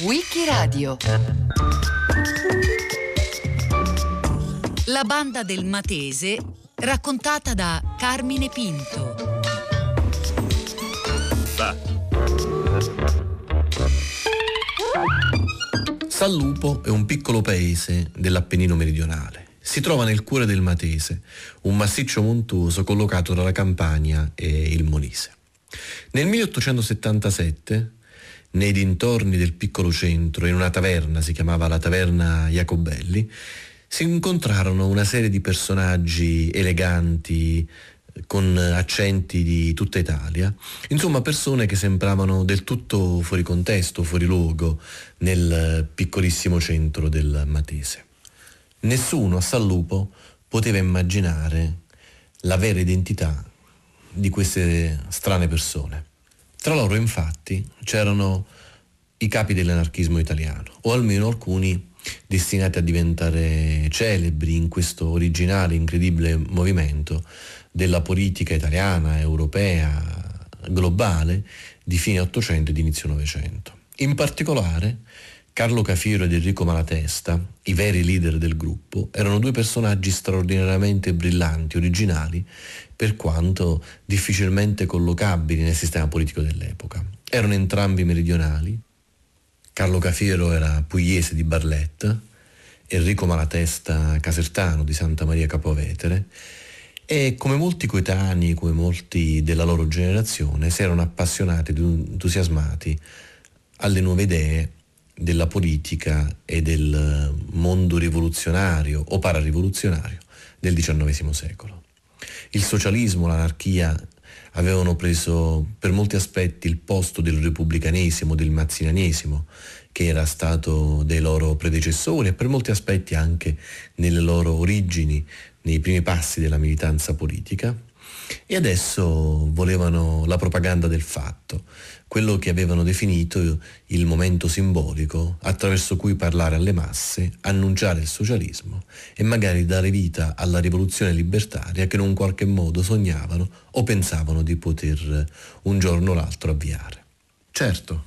Wikiradio La banda del Matese raccontata da Carmine Pinto. Va. Sallupo è un piccolo paese dell'Appennino meridionale. Si trova nel cuore del Matese, un massiccio montuoso collocato tra la Campania e il Molise. Nel 1877, nei dintorni del piccolo centro, in una taverna, si chiamava la taverna Jacobelli, si incontrarono una serie di personaggi eleganti, con accenti di tutta Italia, insomma persone che sembravano del tutto fuori contesto, fuori luogo nel piccolissimo centro del Matese. Nessuno a San Lupo poteva immaginare la vera identità di queste strane persone. Tra loro infatti c'erano i capi dell'anarchismo italiano, o almeno alcuni destinati a diventare celebri in questo originale, incredibile movimento della politica italiana, europea, globale di fine Ottocento e di inizio Novecento. In particolare, Carlo Cafiero ed Enrico Malatesta, i veri leader del gruppo, erano due personaggi straordinariamente brillanti, originali, per quanto difficilmente collocabili nel sistema politico dell'epoca. Erano entrambi meridionali, Carlo Cafiero era pugliese di Barletta, Enrico Malatesta casertano di Santa Maria Capovetere e come molti coetanei, come molti della loro generazione, si erano appassionati ed entusiasmati alle nuove idee della politica e del mondo rivoluzionario o pararivoluzionario del XIX secolo. Il socialismo, l'anarchia avevano preso per molti aspetti il posto del repubblicanesimo, del mazzinianesimo, che era stato dei loro predecessori e per molti aspetti anche nelle loro origini, nei primi passi della militanza politica. E adesso volevano la propaganda del fatto, quello che avevano definito il momento simbolico attraverso cui parlare alle masse, annunciare il socialismo e magari dare vita alla rivoluzione libertaria che in un qualche modo sognavano o pensavano di poter un giorno o l'altro avviare. Certo,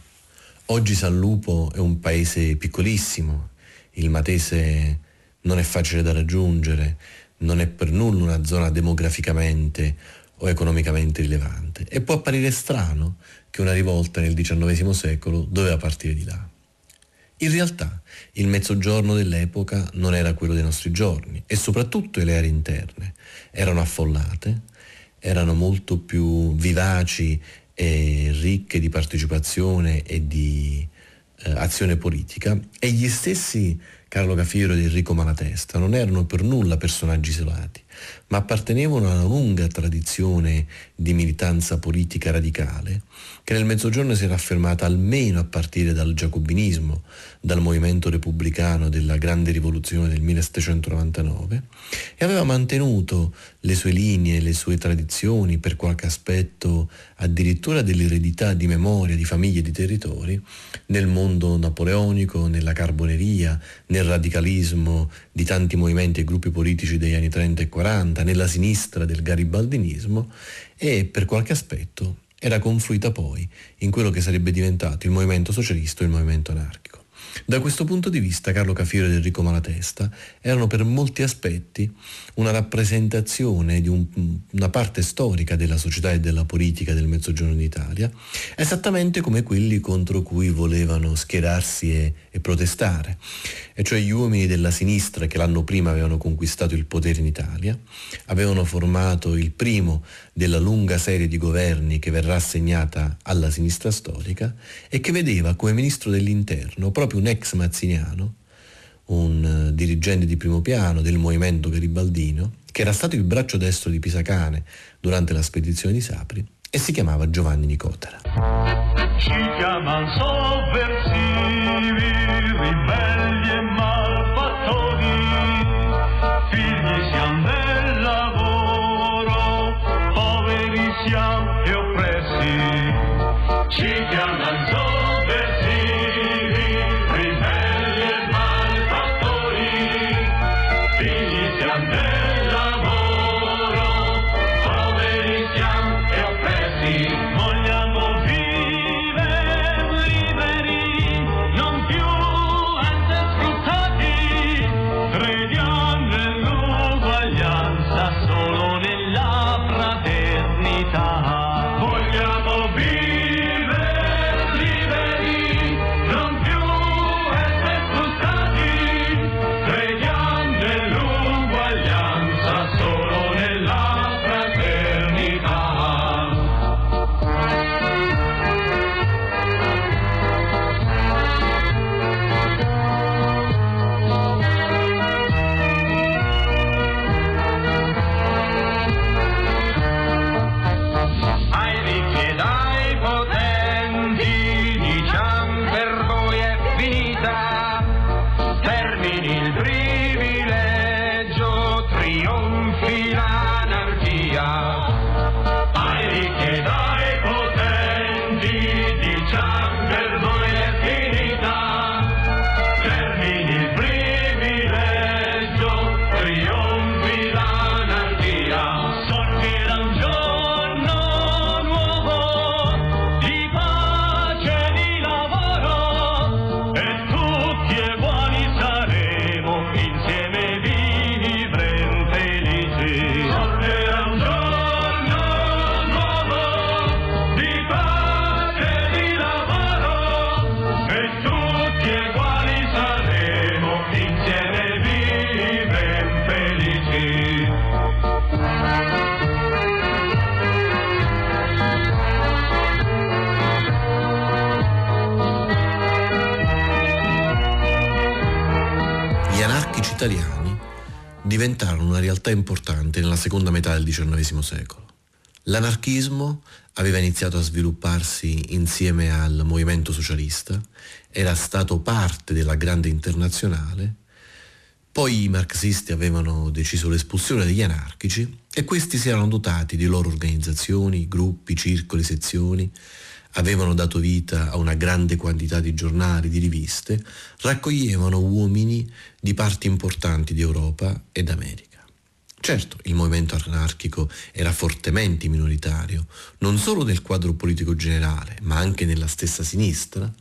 oggi San Lupo è un paese piccolissimo, il Matese non è facile da raggiungere, non è per nulla una zona demograficamente o economicamente rilevante e può apparire strano che una rivolta nel XIX secolo doveva partire di là. In realtà il mezzogiorno dell'epoca non era quello dei nostri giorni e soprattutto le aree interne erano affollate, erano molto più vivaci e ricche di partecipazione e di eh, azione politica e gli stessi Carlo Cafiero ed Enrico Malatesta non erano per nulla personaggi isolati, ma appartenevano a una lunga tradizione di militanza politica radicale che nel Mezzogiorno si era affermata almeno a partire dal giacobinismo, dal movimento repubblicano della grande rivoluzione del 1799 e aveva mantenuto le sue linee, le sue tradizioni, per qualche aspetto addirittura dell'eredità di memoria, di famiglie, di territori, nel mondo napoleonico, nella carboneria, nel radicalismo di tanti movimenti e gruppi politici degli anni 30 e 40, nella sinistra del garibaldinismo e per qualche aspetto era confluita poi in quello che sarebbe diventato il movimento socialista o il movimento anarchico. Da questo punto di vista Carlo Cafiero ed Enrico Malatesta erano per molti aspetti una rappresentazione di un, una parte storica della società e della politica del Mezzogiorno d'Italia, esattamente come quelli contro cui volevano schierarsi e, e protestare, e cioè gli uomini della sinistra che l'anno prima avevano conquistato il potere in Italia, avevano formato il primo della lunga serie di governi che verrà assegnata alla sinistra storica e che vedeva come ministro dell'interno proprio un ex mazziniano, un dirigente di primo piano del movimento garibaldino, che era stato il braccio destro di Pisacane durante la spedizione di Sapri e si chiamava Giovanni Nicotera. Ci chiamano sovversivi, diventarono una realtà importante nella seconda metà del XIX secolo. L'anarchismo aveva iniziato a svilupparsi insieme al movimento socialista, era stato parte della grande internazionale, poi i marxisti avevano deciso l'espulsione degli anarchici e questi si erano dotati di loro organizzazioni, gruppi, circoli, sezioni, avevano dato vita a una grande quantità di giornali, di riviste, raccoglievano uomini di parti importanti di Europa ed America. Certo, il movimento anarchico era fortemente minoritario, non solo nel quadro politico generale, ma anche nella stessa sinistra,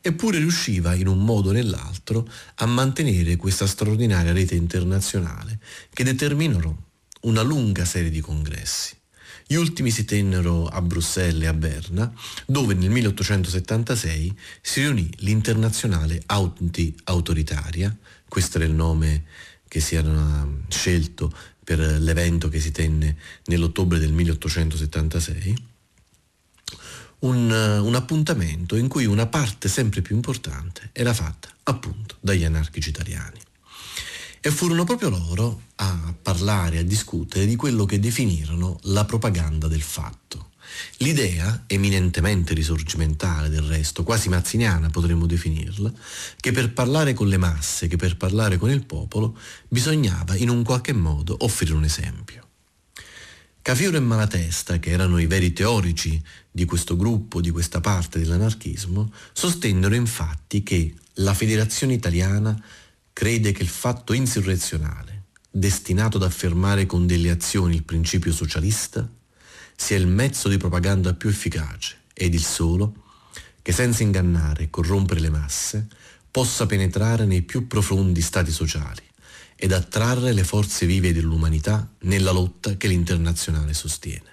eppure riusciva in un modo o nell'altro a mantenere questa straordinaria rete internazionale che determinò una lunga serie di congressi. Gli ultimi si tennero a Bruxelles e a Berna, dove nel 1876 si riunì l'internazionale anti-autoritaria, questo era il nome che si era scelto per l'evento che si tenne nell'ottobre del 1876, un, un, appuntamento in cui una parte sempre più importante era fatta appunto dagli anarchici italiani. E furono proprio loro a parlare, a discutere di quello che definirono la propaganda del fatto. L'idea, eminentemente risorgimentale del resto, quasi mazziniana potremmo definirla, che per parlare con le masse, che per parlare con il popolo, bisognava in un qualche modo offrire un esempio. Cafiero e Malatesta, che erano i veri teorici di questo gruppo, di questa parte dell'anarchismo, sostennero infatti che la Federazione Italiana crede che il fatto insurrezionale, destinato ad affermare con delle azioni il principio socialista, sia il mezzo di propaganda più efficace ed il solo che senza ingannare e corrompere le masse possa penetrare nei più profondi stati sociali ed attrarre le forze vive dell'umanità nella lotta che l'internazionale sostiene.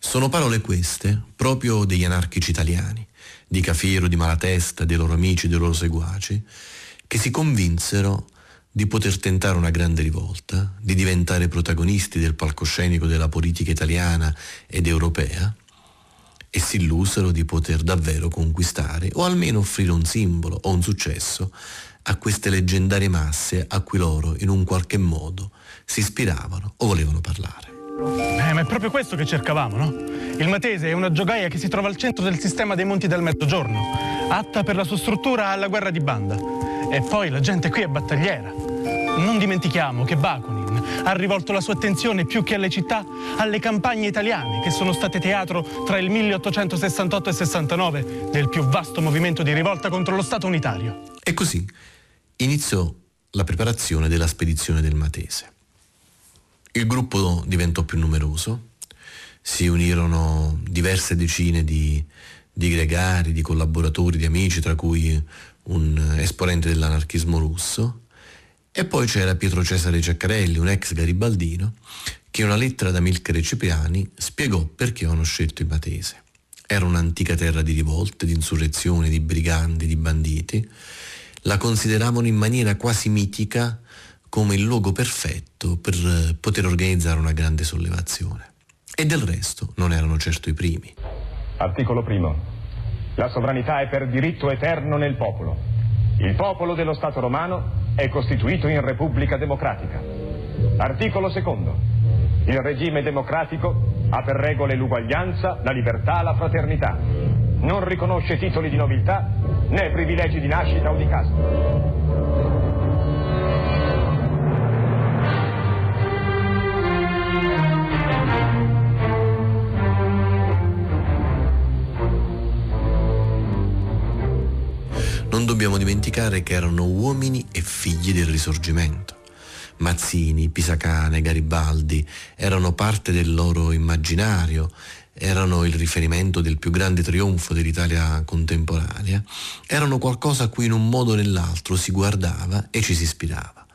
Sono parole queste proprio degli anarchici italiani, di Cafiero, di Malatesta, dei loro amici, dei loro seguaci, che si convinsero di poter tentare una grande rivolta, di diventare protagonisti del palcoscenico della politica italiana ed europea e si illusero di poter davvero conquistare o almeno offrire un simbolo o un successo a queste leggendarie masse a cui loro in un qualche modo si ispiravano o volevano parlare. Eh, ma è proprio questo che cercavamo, no? Il Matese è una giocaia che si trova al centro del sistema dei monti del Mezzogiorno, atta per la sua struttura alla guerra di banda. E poi la gente qui è battagliera. Non dimentichiamo che Bakunin ha rivolto la sua attenzione più che alle città alle campagne italiane che sono state teatro tra il 1868 e 69 del più vasto movimento di rivolta contro lo Stato unitario. E così iniziò la preparazione della spedizione del Matese. Il gruppo diventò più numeroso, si unirono diverse decine di, di gregari, di collaboratori, di amici, tra cui un esponente dell'anarchismo russo, e poi c'era Pietro Cesare Giaccarelli, un ex garibaldino, che una lettera da Milcare Cipriani spiegò perché avevano scelto il Matese. Era un'antica terra di rivolte, di insurrezioni, di briganti, di banditi. La consideravano in maniera quasi mitica come il luogo perfetto per poter organizzare una grande sollevazione. E del resto non erano certo i primi. Articolo primo. La sovranità è per diritto eterno nel popolo. Il popolo dello Stato romano è costituito in Repubblica Democratica. Articolo secondo. Il regime democratico ha per regole l'uguaglianza, la libertà, la fraternità. Non riconosce titoli di nobiltà né privilegi di nascita o di casta. Non dobbiamo dimenticare che erano uomini e figli del risorgimento. Mazzini, Pisacane, Garibaldi erano parte del loro immaginario, erano il riferimento del più grande trionfo dell'Italia contemporanea, erano qualcosa a cui in un modo o nell'altro si guardava e ci si ispirava.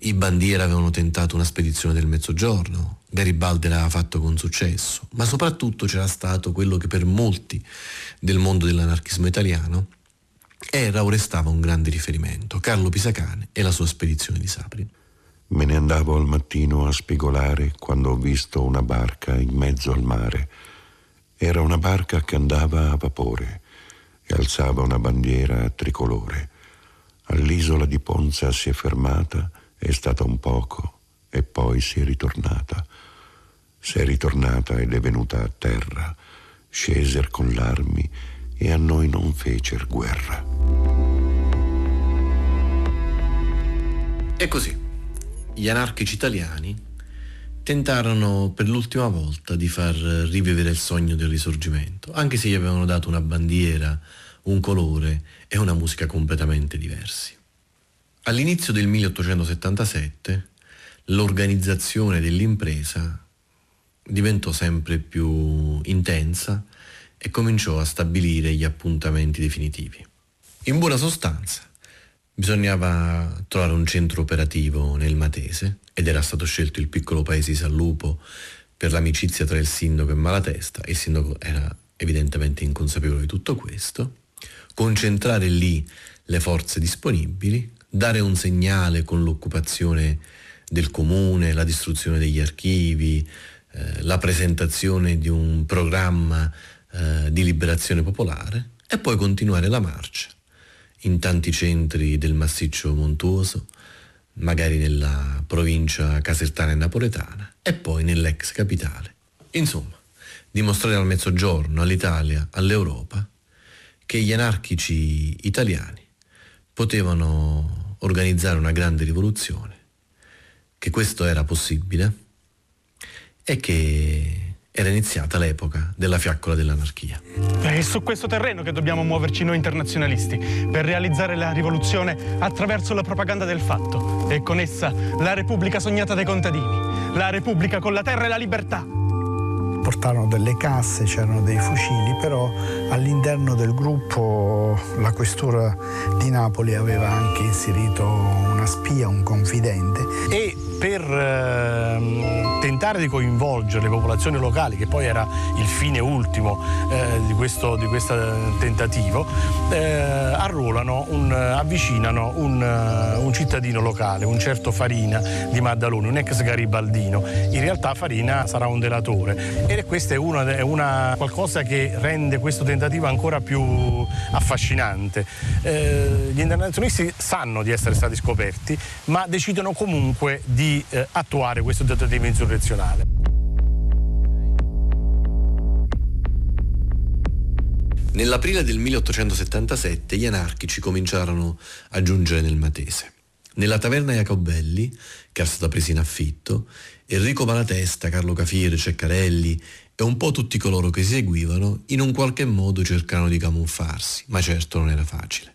I bandiera avevano tentato una spedizione del mezzogiorno, Garibaldi l'aveva fatto con successo, ma soprattutto c'era stato quello che per molti del mondo dell'anarchismo italiano era o restava un grande riferimento, Carlo Pisacane e la sua spedizione di Sapri. Me ne andavo al mattino a spigolare quando ho visto una barca in mezzo al mare. Era una barca che andava a vapore e alzava una bandiera tricolore. All'isola di Ponza si è fermata, è stata un poco e poi si è ritornata. Si è ritornata ed è venuta a terra. Sceser con l'armi e a noi non fecer guerra. E così gli anarchici italiani tentarono per l'ultima volta di far rivivere il sogno del risorgimento, anche se gli avevano dato una bandiera, un colore e una musica completamente diversi. All'inizio del 1877 l'organizzazione dell'impresa diventò sempre più intensa e cominciò a stabilire gli appuntamenti definitivi. In buona sostanza, Bisognava trovare un centro operativo nel Matese ed era stato scelto il piccolo paese di San Lupo per l'amicizia tra il sindaco e Malatesta il sindaco era evidentemente inconsapevole di tutto questo, concentrare lì le forze disponibili, dare un segnale con l'occupazione del comune, la distruzione degli archivi, eh, la presentazione di un programma eh, di liberazione popolare e poi continuare la marcia in tanti centri del massiccio montuoso, magari nella provincia casertana e napoletana e poi nell'ex capitale. Insomma, dimostrare al mezzogiorno, all'Italia, all'Europa, che gli anarchici italiani potevano organizzare una grande rivoluzione, che questo era possibile e che era iniziata l'epoca della fiaccola dell'anarchia. È su questo terreno che dobbiamo muoverci noi internazionalisti, per realizzare la rivoluzione attraverso la propaganda del fatto e con essa la Repubblica sognata dai contadini, la Repubblica con la terra e la libertà. Portarono delle casse, c'erano dei fucili, però all'interno del gruppo la questura di Napoli aveva anche inserito una spia, un confidente. E per eh, tentare di coinvolgere le popolazioni locali, che poi era il fine ultimo eh, di, questo, di questo tentativo, eh, arruolano, un, avvicinano un, un, cittadino locale, un certo Farina di Maddaloni, un ex garibaldino. In realtà Farina sarà un delatore e questa è, una, una, qualcosa che rende questo tentativo ancora più affascinante. Eh, gli internazionalisti sanno di essere stati scoperti, ma decidono comunque di eh, attuare questo tentativo insurrezionale. Nell'aprile del 1877 gli anarchici cominciarono a giungere nel Matese. Nella taverna Jacobelli, che era stata presa in affitto, Enrico Malatesta, Carlo Cafiere, Ceccarelli e un po' tutti coloro che seguivano in un qualche modo cercarono di camuffarsi, ma certo non era facile.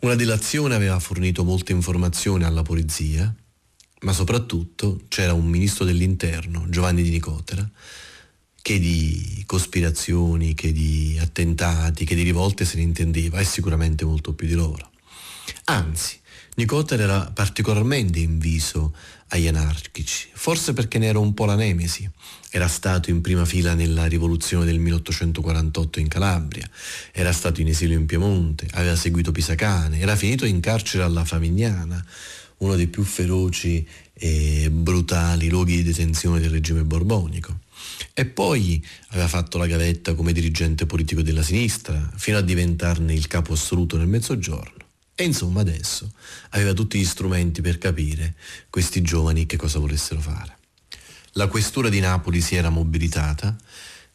Una delazione aveva fornito molte informazioni alla polizia ma soprattutto c'era un ministro dell'interno, Giovanni di Nicotera, che di cospirazioni, che di attentati, che di rivolte se ne intendeva e sicuramente molto più di loro. Anzi, Nicotera era particolarmente inviso agli anarchici, forse perché ne era un po' la nemesi. Era stato in prima fila nella rivoluzione del 1848 in Calabria, era stato in esilio in Piemonte, aveva seguito Pisacane, era finito in carcere alla Famigliana, uno dei più feroci e brutali luoghi di detenzione del regime borbonico. E poi aveva fatto la gavetta come dirigente politico della sinistra, fino a diventarne il capo assoluto nel mezzogiorno. E insomma adesso aveva tutti gli strumenti per capire questi giovani che cosa volessero fare. La questura di Napoli si era mobilitata,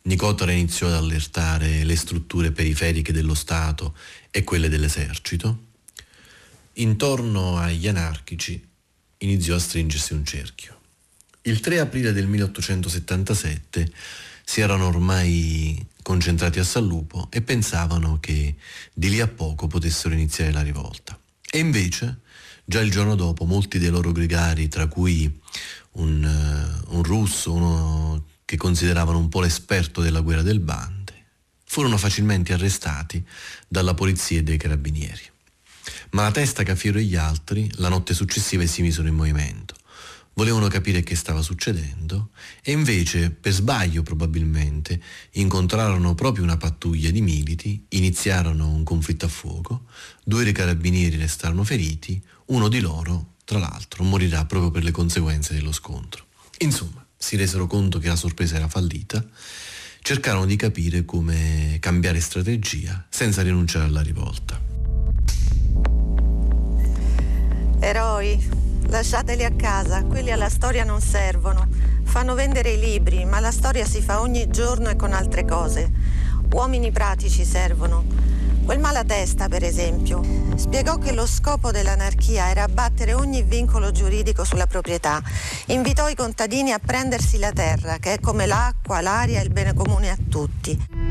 Nicotera iniziò ad allertare le strutture periferiche dello Stato e quelle dell'esercito, Intorno agli anarchici iniziò a stringersi un cerchio. Il 3 aprile del 1877 si erano ormai concentrati a San Lupo e pensavano che di lì a poco potessero iniziare la rivolta. E invece, già il giorno dopo, molti dei loro gregari, tra cui un, uh, un russo, uno che consideravano un po' l'esperto della guerra del Bande, furono facilmente arrestati dalla polizia e dai carabinieri. Ma la testa, Cafiero e gli altri, la notte successiva si misero in movimento volevano capire che stava succedendo e invece, per sbaglio probabilmente, incontrarono proprio una pattuglia di militi, iniziarono un conflitto a fuoco, due dei carabinieri restarono feriti, uno di loro, tra l'altro, morirà proprio per le conseguenze dello scontro. Insomma, si resero conto che la sorpresa era fallita, cercarono di capire come cambiare strategia senza rinunciare alla rivolta. Eroi, Lasciateli a casa, quelli alla storia non servono. Fanno vendere i libri, ma la storia si fa ogni giorno e con altre cose. Uomini pratici servono. Quel malatesta, per esempio, spiegò che lo scopo dell'anarchia era abbattere ogni vincolo giuridico sulla proprietà. Invitò i contadini a prendersi la terra, che è come l'acqua, l'aria e il bene comune a tutti.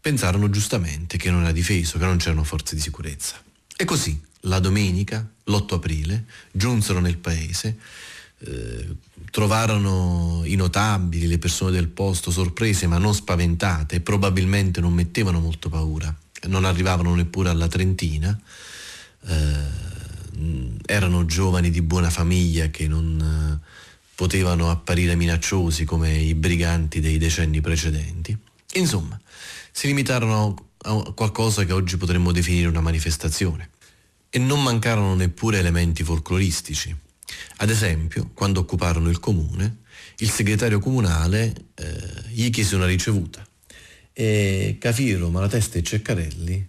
pensarono giustamente che non era difeso, che non c'erano forze di sicurezza. E così, la domenica, l'8 aprile, giunsero nel paese, eh, trovarono i notabili, le persone del posto sorprese ma non spaventate probabilmente non mettevano molto paura non arrivavano neppure alla trentina, eh, erano giovani di buona famiglia che non eh, potevano apparire minacciosi come i briganti dei decenni precedenti. Insomma, si limitarono a qualcosa che oggi potremmo definire una manifestazione. E non mancarono neppure elementi folcloristici. Ad esempio, quando occuparono il comune, il segretario comunale eh, gli chiese una ricevuta e Cafiro, Malatesta e Ceccarelli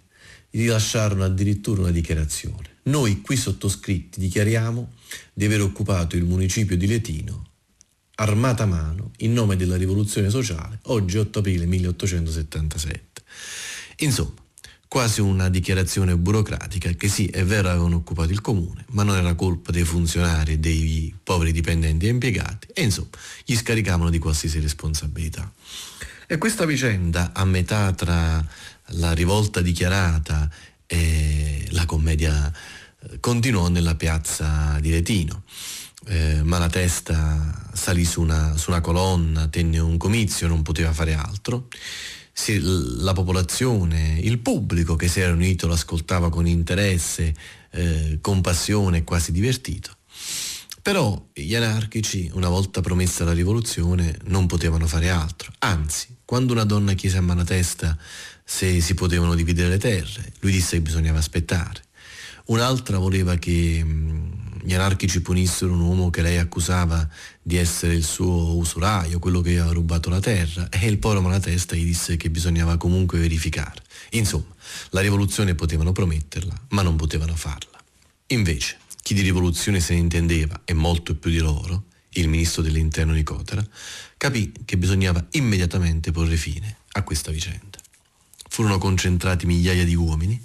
rilasciarono addirittura una dichiarazione. Noi qui sottoscritti dichiariamo di aver occupato il municipio di Letino armata mano in nome della rivoluzione sociale oggi 8 aprile 1877. Insomma, quasi una dichiarazione burocratica che sì, è vero avevano occupato il comune, ma non era colpa dei funzionari e dei poveri dipendenti e impiegati e insomma gli scaricavano di qualsiasi responsabilità. E questa vicenda, a metà tra la rivolta dichiarata e la commedia, eh, continuò nella piazza di Retino. Eh, Malatesta salì su una, su una, colonna, tenne un comizio, non poteva fare altro. Si, la popolazione, il pubblico che si era unito lo ascoltava con interesse, eh, compassione e quasi divertito. Però gli anarchici, una volta promessa la rivoluzione, non potevano fare altro. Anzi, quando una donna chiese a Manatesta se si potevano dividere le terre, lui disse che bisognava aspettare. Un'altra voleva che mm, gli anarchici punissero un uomo che lei accusava di essere il suo usuraio, quello che aveva rubato la terra, e il povero Malatesta gli disse che bisognava comunque verificare. Insomma, la rivoluzione potevano prometterla, ma non potevano farla. Invece, chi di rivoluzione se ne intendeva, e molto più di loro, il ministro dell'interno Nicotera, capì che bisognava immediatamente porre fine a questa vicenda. Furono concentrati migliaia di uomini,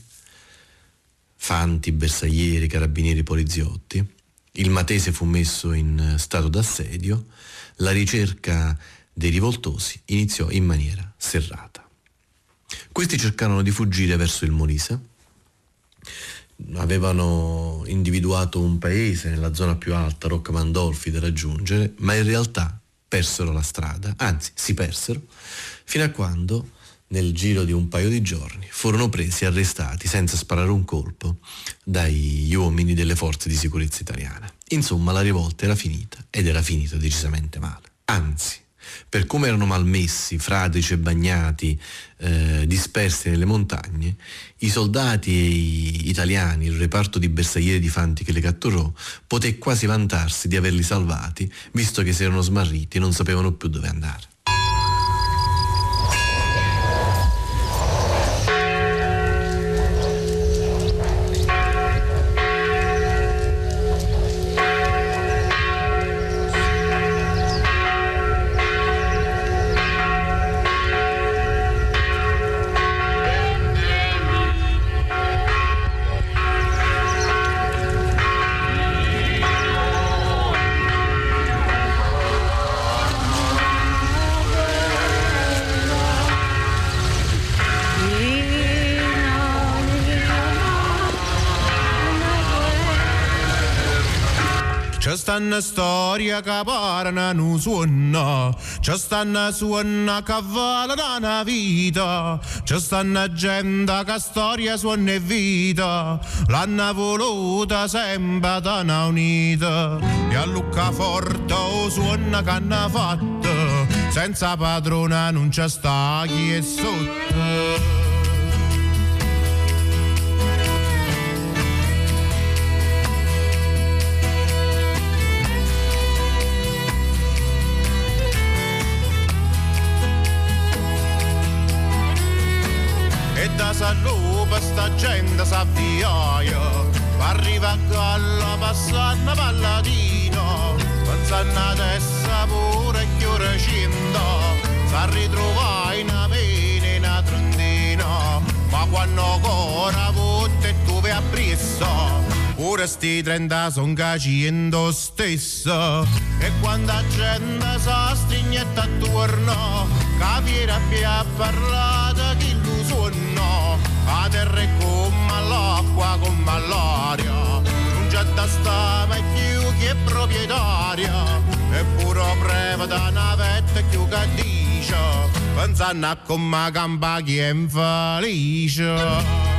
fanti, bersaglieri, carabinieri, poliziotti, il Matese fu messo in stato d'assedio, la ricerca dei rivoltosi iniziò in maniera serrata. Questi cercarono di fuggire verso il Molise, avevano individuato un paese nella zona più alta, Rocca Mandolfi, da raggiungere, ma in realtà persero la strada, anzi si persero, fino a quando nel giro di un paio di giorni furono presi e arrestati senza sparare un colpo dagli uomini delle forze di sicurezza italiane. Insomma, la rivolta era finita ed era finita decisamente male. Anzi, per come erano malmessi, fradici e bagnati, eh, dispersi nelle montagne, i soldati italiani, il reparto di bersaglieri di Fanti che le catturò, poté quasi vantarsi di averli salvati, visto che si erano smarriti e non sapevano più dove andare. Stanno storia che parlano suona, ci stanno suona che valano una vita, ci stanno gente che storia suona e vita, l'hanno voluta sempre da una unita, e a Lucca Forte o suona che hanno fatto, senza padrona non c'è sta chi è sotto. Salupa sta gente s'avviaia arriva a galla passando palladino pensando adesso pure più recinta sa ritrovare in avena in trondina ma quando ancora votte tu vai a presso Pure sti 30 son cacendo stesso. E quando la gente sa strignetta attorno Capire a parlare chi lo suona A terra è come l'acqua, come l'aria. Non c'è da stare più che proprietaria. Eppure breve da navetta più che dice. Pensando a come campa chi è infelice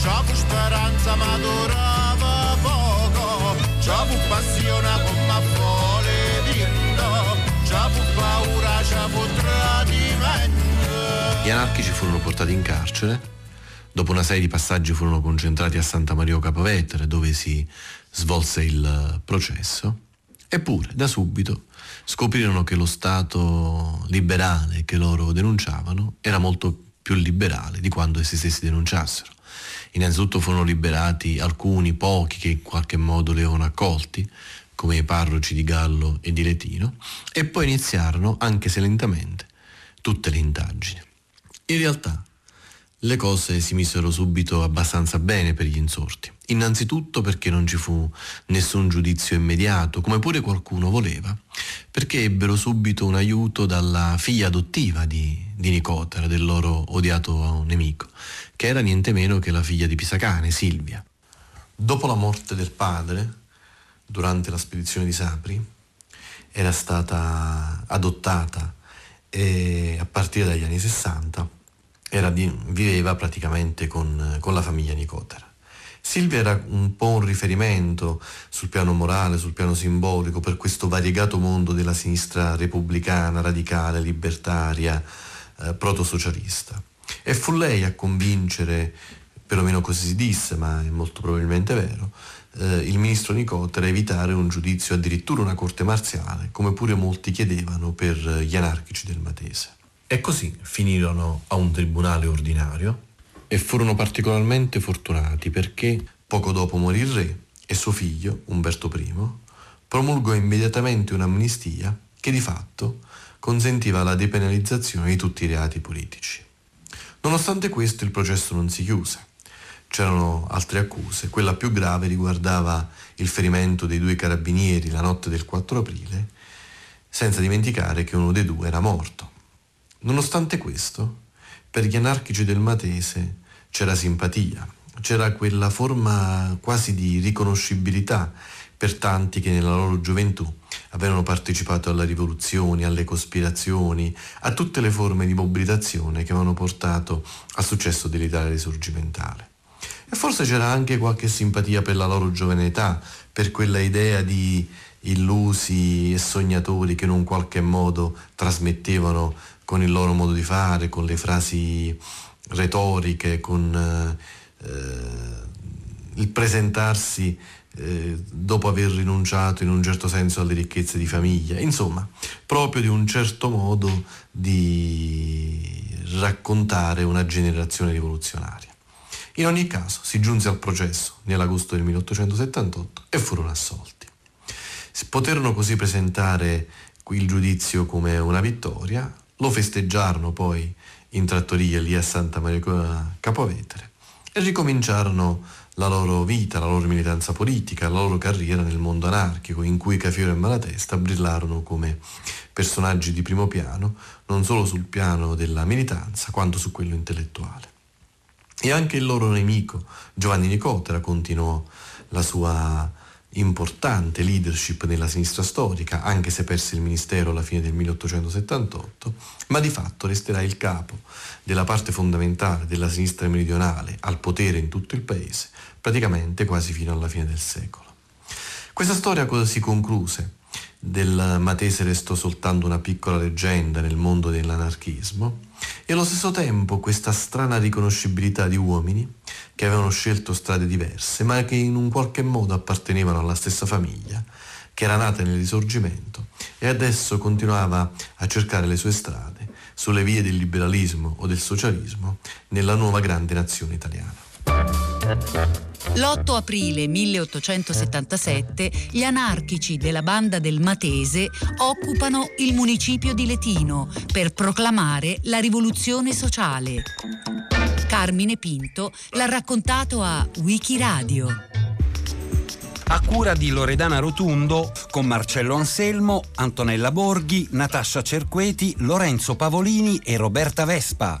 fu speranza ma durava poco, fu passione come vuole vinto, già fu paura, fu tradimento. Gli anarchici furono portati in carcere, dopo una serie di passaggi furono concentrati a Santa Maria Capovetere dove si svolse il processo, eppure da subito scoprirono che lo Stato liberale che loro denunciavano era molto più liberale di quando essi stessi denunciassero. Innanzitutto furono liberati alcuni, pochi che in qualche modo li avevano accolti, come i parroci di Gallo e di Letino, e poi iniziarono, anche se lentamente, tutte le indagini. In realtà le cose si misero subito abbastanza bene per gli insorti. Innanzitutto perché non ci fu nessun giudizio immediato, come pure qualcuno voleva, perché ebbero subito un aiuto dalla figlia adottiva di, di Nicotera, del loro odiato nemico, che era niente meno che la figlia di Pisacane, Silvia. Dopo la morte del padre, durante la spedizione di Sapri, era stata adottata e a partire dagli anni 60 di, viveva praticamente con, con la famiglia Nicotera. Silvia era un po' un riferimento sul piano morale, sul piano simbolico, per questo variegato mondo della sinistra repubblicana, radicale, libertaria, eh, protosocialista. E fu lei a convincere, perlomeno così si disse, ma è molto probabilmente vero, eh, il ministro Nicotera evitare un giudizio, addirittura una corte marziale, come pure molti chiedevano per gli anarchici del Matese. E così finirono a un tribunale ordinario e furono particolarmente fortunati perché poco dopo morì il re e suo figlio, Umberto I, promulgò immediatamente un'amnistia che di fatto consentiva la depenalizzazione di tutti i reati politici. Nonostante questo il processo non si chiuse. C'erano altre accuse, quella più grave riguardava il ferimento dei due carabinieri la notte del 4 aprile, senza dimenticare che uno dei due era morto. Nonostante questo, per gli anarchici del Matese c'era simpatia, c'era quella forma quasi di riconoscibilità per tanti che nella loro gioventù avevano partecipato alle rivoluzioni, alle cospirazioni, a tutte le forme di mobilitazione che avevano portato al successo dell'Italia risorgimentale. E forse c'era anche qualche simpatia per la loro giovane età, per quella idea di illusi e sognatori che in un qualche modo trasmettevano con il loro modo di fare, con le frasi retoriche, con eh, il presentarsi eh, dopo aver rinunciato in un certo senso alle ricchezze di famiglia, insomma, proprio di un certo modo di raccontare una generazione rivoluzionaria. In ogni caso si giunse al processo nell'agosto del 1878 e furono assolti. Si poterono così presentare il giudizio come una vittoria, lo festeggiarono poi in trattoria lì a Santa Maria Capovetere e ricominciarono la loro vita, la loro militanza politica, la loro carriera nel mondo anarchico, in cui Cafiero e Malatesta brillarono come personaggi di primo piano, non solo sul piano della militanza, quanto su quello intellettuale. E anche il loro nemico, Giovanni Nicotera, continuò la sua importante leadership nella sinistra storica, anche se perse il ministero alla fine del 1878, ma di fatto resterà il capo della parte fondamentale della sinistra meridionale al potere in tutto il paese, praticamente quasi fino alla fine del secolo. Questa storia cosa si concluse? Del Matese restò soltanto una piccola leggenda nel mondo dell'anarchismo e allo stesso tempo questa strana riconoscibilità di uomini che avevano scelto strade diverse, ma che in un qualche modo appartenevano alla stessa famiglia, che era nata nel risorgimento e adesso continuava a cercare le sue strade sulle vie del liberalismo o del socialismo nella nuova grande nazione italiana. L'8 aprile 1877 gli anarchici della banda del Matese occupano il municipio di Letino per proclamare la rivoluzione sociale. Carmine Pinto l'ha raccontato a Wikiradio. A cura di Loredana Rotundo, con Marcello Anselmo, Antonella Borghi, Natascia Cerqueti, Lorenzo Pavolini e Roberta Vespa.